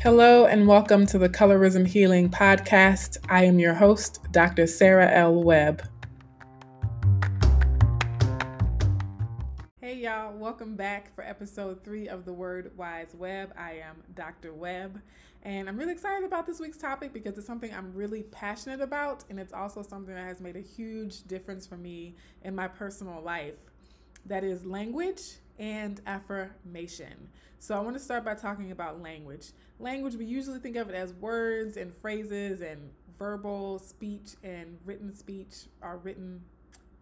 Hello, and welcome to the Colorism Healing Podcast. I am your host, Dr. Sarah L. Webb. Hey, y'all, welcome back for episode three of the Word Wise Web. I am Dr. Webb, and I'm really excited about this week's topic because it's something I'm really passionate about, and it's also something that has made a huge difference for me in my personal life. That is language and affirmation. So, I want to start by talking about language. Language, we usually think of it as words and phrases and verbal speech and written speech or written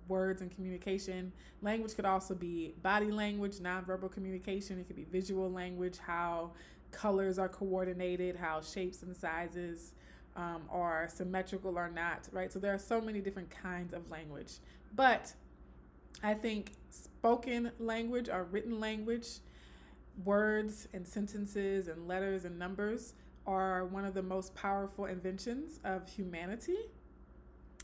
words and communication. Language could also be body language, nonverbal communication. It could be visual language, how colors are coordinated, how shapes and sizes um, are symmetrical or not, right? So there are so many different kinds of language. But I think spoken language or written language, words and sentences and letters and numbers are one of the most powerful inventions of humanity.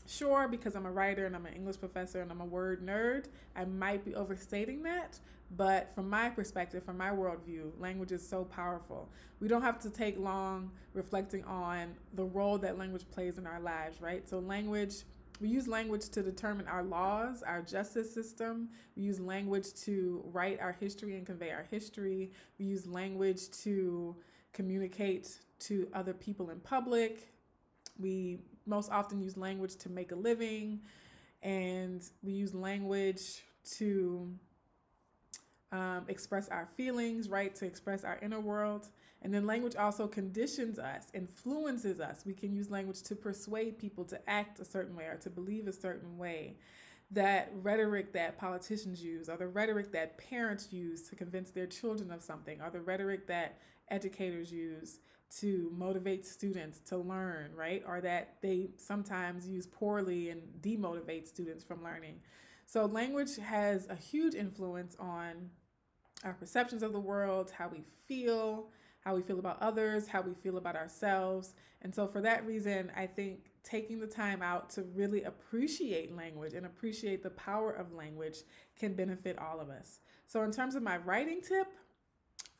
Sure, because I'm a writer and I'm an English professor and I'm a word nerd, I might be overstating that. But from my perspective, from my worldview, language is so powerful. We don't have to take long reflecting on the role that language plays in our lives, right? So, language we use language to determine our laws, our justice system. We use language to write our history and convey our history. We use language to communicate to other people in public. We most often use language to make a living, and we use language to um, express our feelings, right? To express our inner world. And then language also conditions us, influences us. We can use language to persuade people to act a certain way or to believe a certain way. That rhetoric that politicians use, or the rhetoric that parents use to convince their children of something, or the rhetoric that educators use to motivate students to learn, right? Or that they sometimes use poorly and demotivate students from learning. So, language has a huge influence on our perceptions of the world, how we feel, how we feel about others, how we feel about ourselves. And so, for that reason, I think taking the time out to really appreciate language and appreciate the power of language can benefit all of us. So, in terms of my writing tip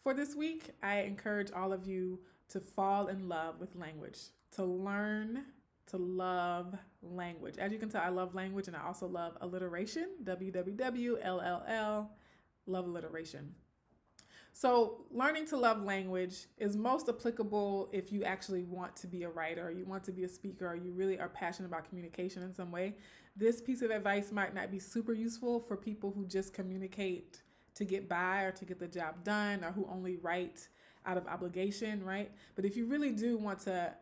for this week, I encourage all of you to fall in love with language, to learn to love language. As you can tell, I love language and I also love alliteration, WWW, love alliteration. So, learning to love language is most applicable if you actually want to be a writer, or you want to be a speaker, or you really are passionate about communication in some way. This piece of advice might not be super useful for people who just communicate to get by or to get the job done, or who only write out of obligation, right? But if you really do want to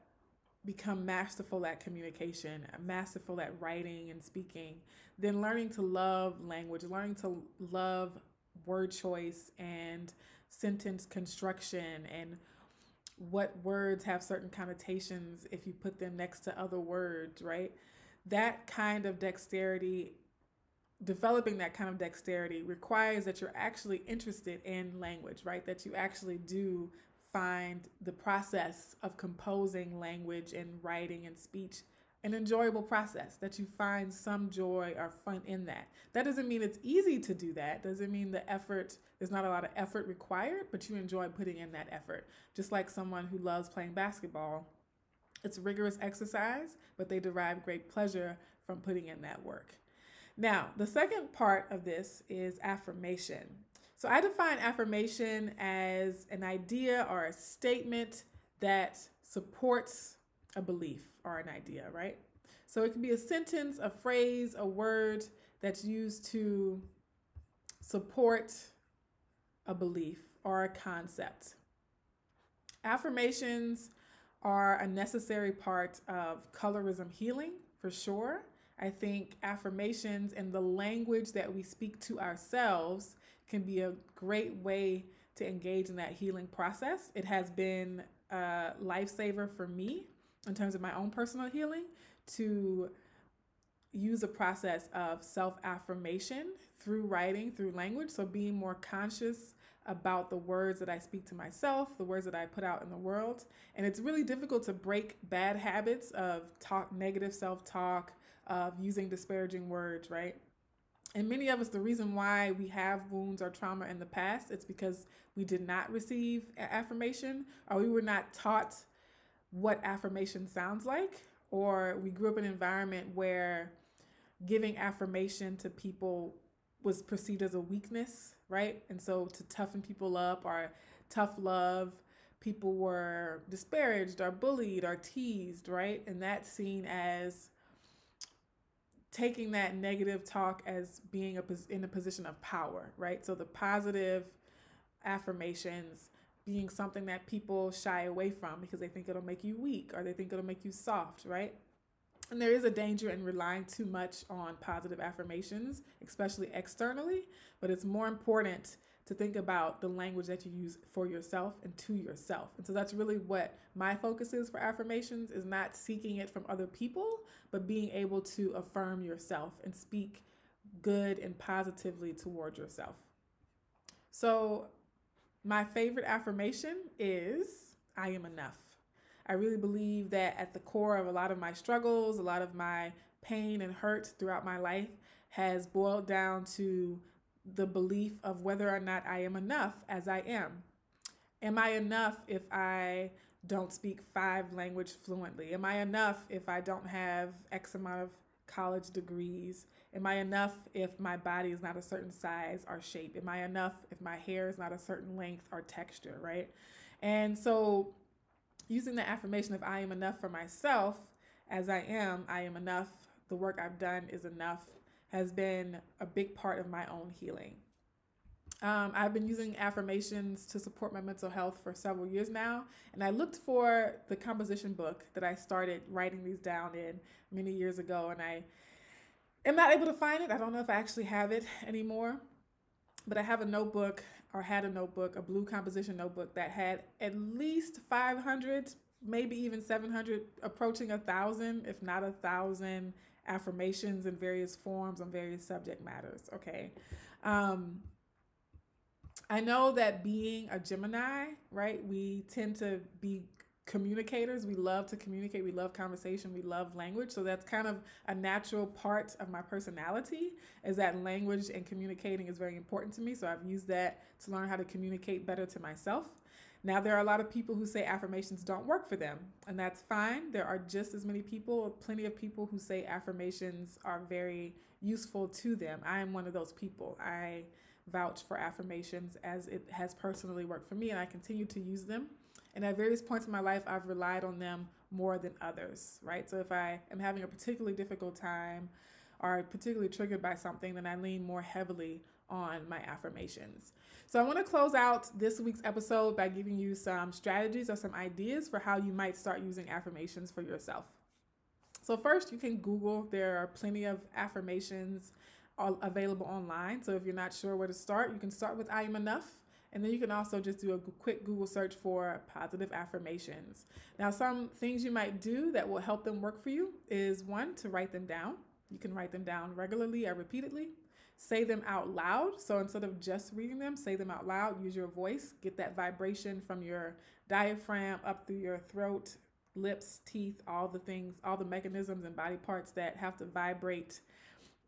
become masterful at communication, masterful at writing and speaking, then learning to love language, learning to love word choice and sentence construction and what words have certain connotations if you put them next to other words, right? That kind of dexterity, developing that kind of dexterity requires that you're actually interested in language, right? That you actually do find the process of composing language and writing and speech an enjoyable process that you find some joy or fun in that. That doesn't mean it's easy to do that. Doesn't mean the effort there's not a lot of effort required but you enjoy putting in that effort. Just like someone who loves playing basketball it's rigorous exercise but they derive great pleasure from putting in that work. Now the second part of this is affirmation. So i define affirmation as an idea or a statement that supports a belief or an idea, right? So it can be a sentence, a phrase, a word that's used to support a belief or a concept. Affirmations are a necessary part of colorism healing for sure. I think affirmations and the language that we speak to ourselves can be a great way to engage in that healing process. It has been a lifesaver for me in terms of my own personal healing to use a process of self affirmation through writing, through language. So being more conscious about the words that I speak to myself, the words that I put out in the world. And it's really difficult to break bad habits of talk, negative self talk, of using disparaging words, right? and many of us, the reason why we have wounds or trauma in the past, it's because we did not receive affirmation or we were not taught what affirmation sounds like, or we grew up in an environment where giving affirmation to people was perceived as a weakness, right? And so to toughen people up or tough love, people were disparaged or bullied or teased, right? And that's seen as taking that negative talk as being a, in a position of power, right? So the positive affirmations being something that people shy away from because they think it'll make you weak or they think it'll make you soft, right? And there is a danger in relying too much on positive affirmations, especially externally, but it's more important to think about the language that you use for yourself and to yourself. And so that's really what my focus is for affirmations is not seeking it from other people, but being able to affirm yourself and speak good and positively toward yourself. So my favorite affirmation is I am enough. I really believe that at the core of a lot of my struggles, a lot of my pain and hurt throughout my life has boiled down to the belief of whether or not I am enough as I am. Am I enough if I don't speak five language fluently? Am I enough if I don't have X amount of college degrees? Am I enough if my body is not a certain size or shape? Am I enough if my hair is not a certain length or texture, right? And so using the affirmation of I am enough for myself as I am, I am enough, the work I've done is enough, has been a big part of my own healing. Um, I've been using affirmations to support my mental health for several years now, and I looked for the composition book that I started writing these down in many years ago, and I am not able to find it. I don't know if I actually have it anymore, but I have a notebook or had a notebook, a blue composition notebook that had at least 500, maybe even 700, approaching a thousand, if not a thousand affirmations in various forms on various subject matters. Okay. Um, I know that being a Gemini, right, we tend to be communicators. We love to communicate. We love conversation. We love language. So that's kind of a natural part of my personality is that language and communicating is very important to me. So I've used that to learn how to communicate better to myself. Now, there are a lot of people who say affirmations don't work for them, and that's fine. There are just as many people, plenty of people who say affirmations are very useful to them. I am one of those people. I vouch for affirmations as it has personally worked for me, and I continue to use them. And at various points in my life, I've relied on them more than others, right? So if I am having a particularly difficult time or particularly triggered by something, then I lean more heavily on my affirmations. So I want to close out this week's episode by giving you some strategies or some ideas for how you might start using affirmations for yourself. So first, you can Google. There are plenty of affirmations available online. So if you're not sure where to start, you can start with I am enough. And then you can also just do a quick Google search for positive affirmations. Now, some things you might do that will help them work for you is one, to write them down. You can write them down regularly or repeatedly. Say them out loud. So instead of just reading them, say them out loud. Use your voice. Get that vibration from your diaphragm up through your throat, lips, teeth, all the things, all the mechanisms and body parts that have to vibrate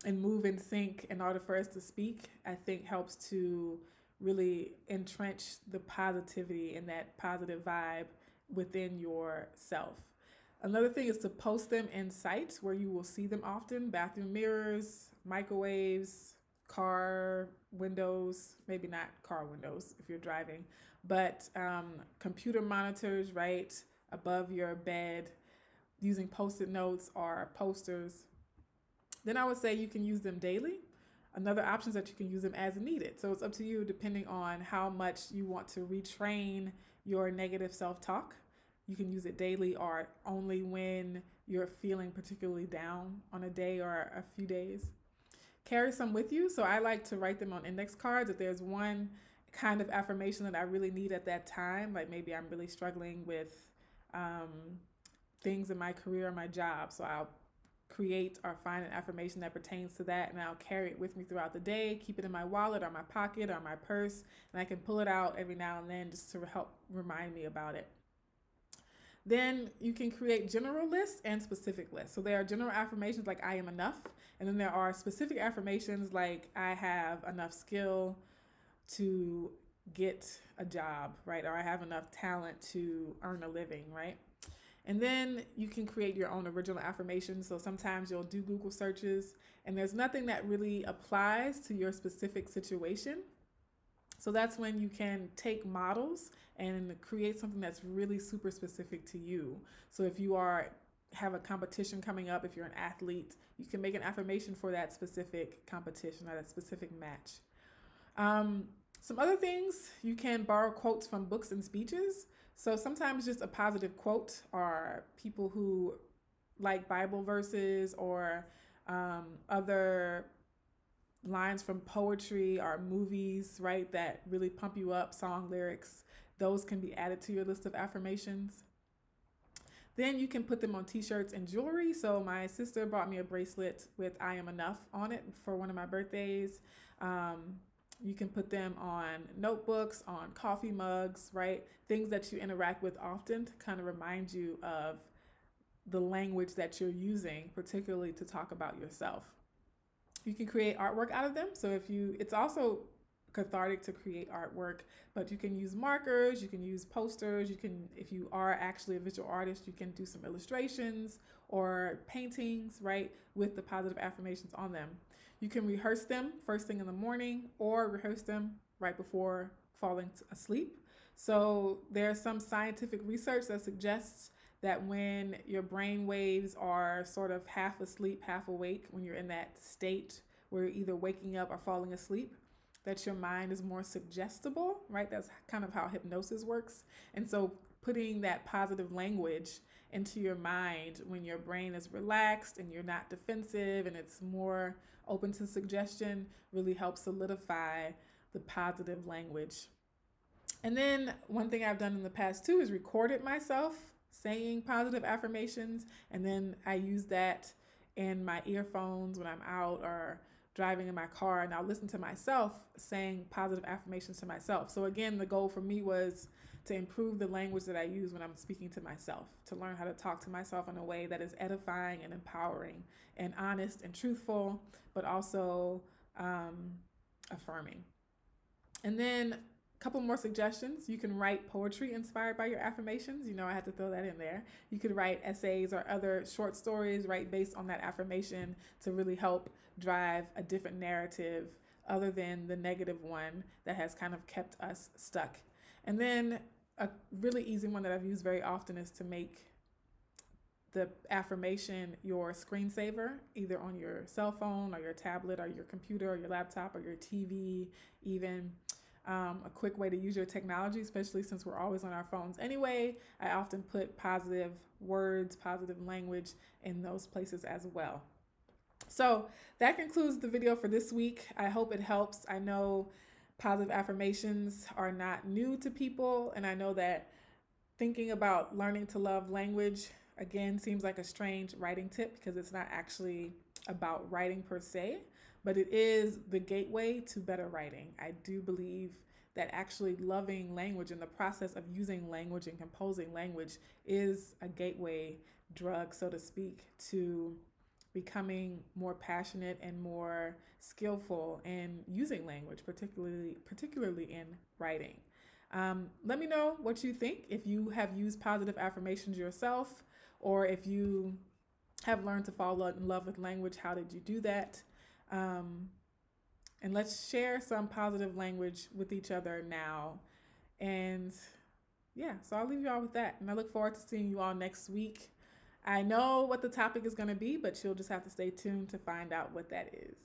and move in sync in order for us to speak, I think helps to really entrench the positivity and that positive vibe within yourself. Another thing is to post them in sites where you will see them often bathroom mirrors, microwaves, car windows, maybe not car windows if you're driving, but um, computer monitors right above your bed using post it notes or posters. Then I would say you can use them daily Another option is that you can use them as needed. So it's up to you depending on how much you want to retrain your negative self talk. You can use it daily or only when you're feeling particularly down on a day or a few days. Carry some with you. So I like to write them on index cards. If there's one kind of affirmation that I really need at that time, like maybe I'm really struggling with um, things in my career or my job. So I'll create or find an affirmation that pertains to that and I'll carry it with me throughout the day, keep it in my wallet or my pocket or my purse, and I can pull it out every now and then just to help remind me about it. Then you can create general lists and specific lists. So there are general affirmations like I am enough, and then there are specific affirmations like I have enough skill to get a job, right? Or I have enough talent to earn a living, right? And then you can create your own original affirmations. So sometimes you'll do Google searches and there's nothing that really applies to your specific situation. So that's when you can take models and create something that's really super specific to you. So if you are have a competition coming up, if you're an athlete, you can make an affirmation for that specific competition or that specific match. Um, some other things you can borrow quotes from books and speeches. So sometimes just a positive quote or people who like Bible verses or um, other lines from poetry or movies, right, that really pump you up, song lyrics. Those can be added to your list of affirmations. Then you can put them on t shirts and jewelry. So, my sister bought me a bracelet with I am enough on it for one of my birthdays. Um, you can put them on notebooks, on coffee mugs, right? Things that you interact with often to kind of remind you of the language that you're using, particularly to talk about yourself. You can create artwork out of them. So if you, it's also cathartic to create artwork, but you can use markers, you can use posters, you can, if you are actually a visual artist, you can do some illustrations or paintings, right, with the positive affirmations on them. You can rehearse them first thing in the morning or rehearse them right before falling asleep. So there's some scientific research that suggests that when your brain waves are sort of half asleep, half awake, when you're in that state where you're either waking up or falling asleep, that your mind is more suggestible, right? That's kind of how hypnosis works. And so putting that positive language into your mind when your brain is relaxed and you're not defensive and it's more open to suggestion really helps solidify the positive language. And then one thing I've done in the past too is recorded myself saying positive affirmations and then I use that in my earphones when I'm out or driving in my car and I'll listen to myself saying positive affirmations to myself. So again, the goal for me was to improve the language that I use when I'm speaking to myself, to learn how to talk to myself in a way that is edifying and empowering and honest and truthful, but also um, affirming. And then a couple more suggestions. You can write poetry inspired by your affirmations. You know, I had to throw that in there. You could write essays or other short stories, right, based on that affirmation to really help drive a different narrative other than the negative one that has kind of kept us stuck. And then a really easy one that I've used very often is to make the affirmation your screensaver, either on your cell phone or your tablet or your computer or your laptop or your TV, even. Um, a quick way to use your technology, especially since we're always on our phones anyway. I often put positive words, positive language in those places as well. So that concludes the video for this week. I hope it helps. I know positive affirmations are not new to people, and I know that thinking about learning to love language again seems like a strange writing tip because it's not actually about writing per se, but it is the gateway to better writing. I do believe that actually loving language and the process of using language and composing language is a gateway drug, so to speak, to becoming more passionate and more skillful in using language, particularly particularly in writing. Um, let me know what you think. If you have used positive affirmations yourself, or if you have learned to fall in love with language, how did you do that? Um, and let's share some positive language with each other now. And yeah, so I'll leave you all with that. And I look forward to seeing you all next week. I know what the topic is going to be, but you'll just have to stay tuned to find out what that is.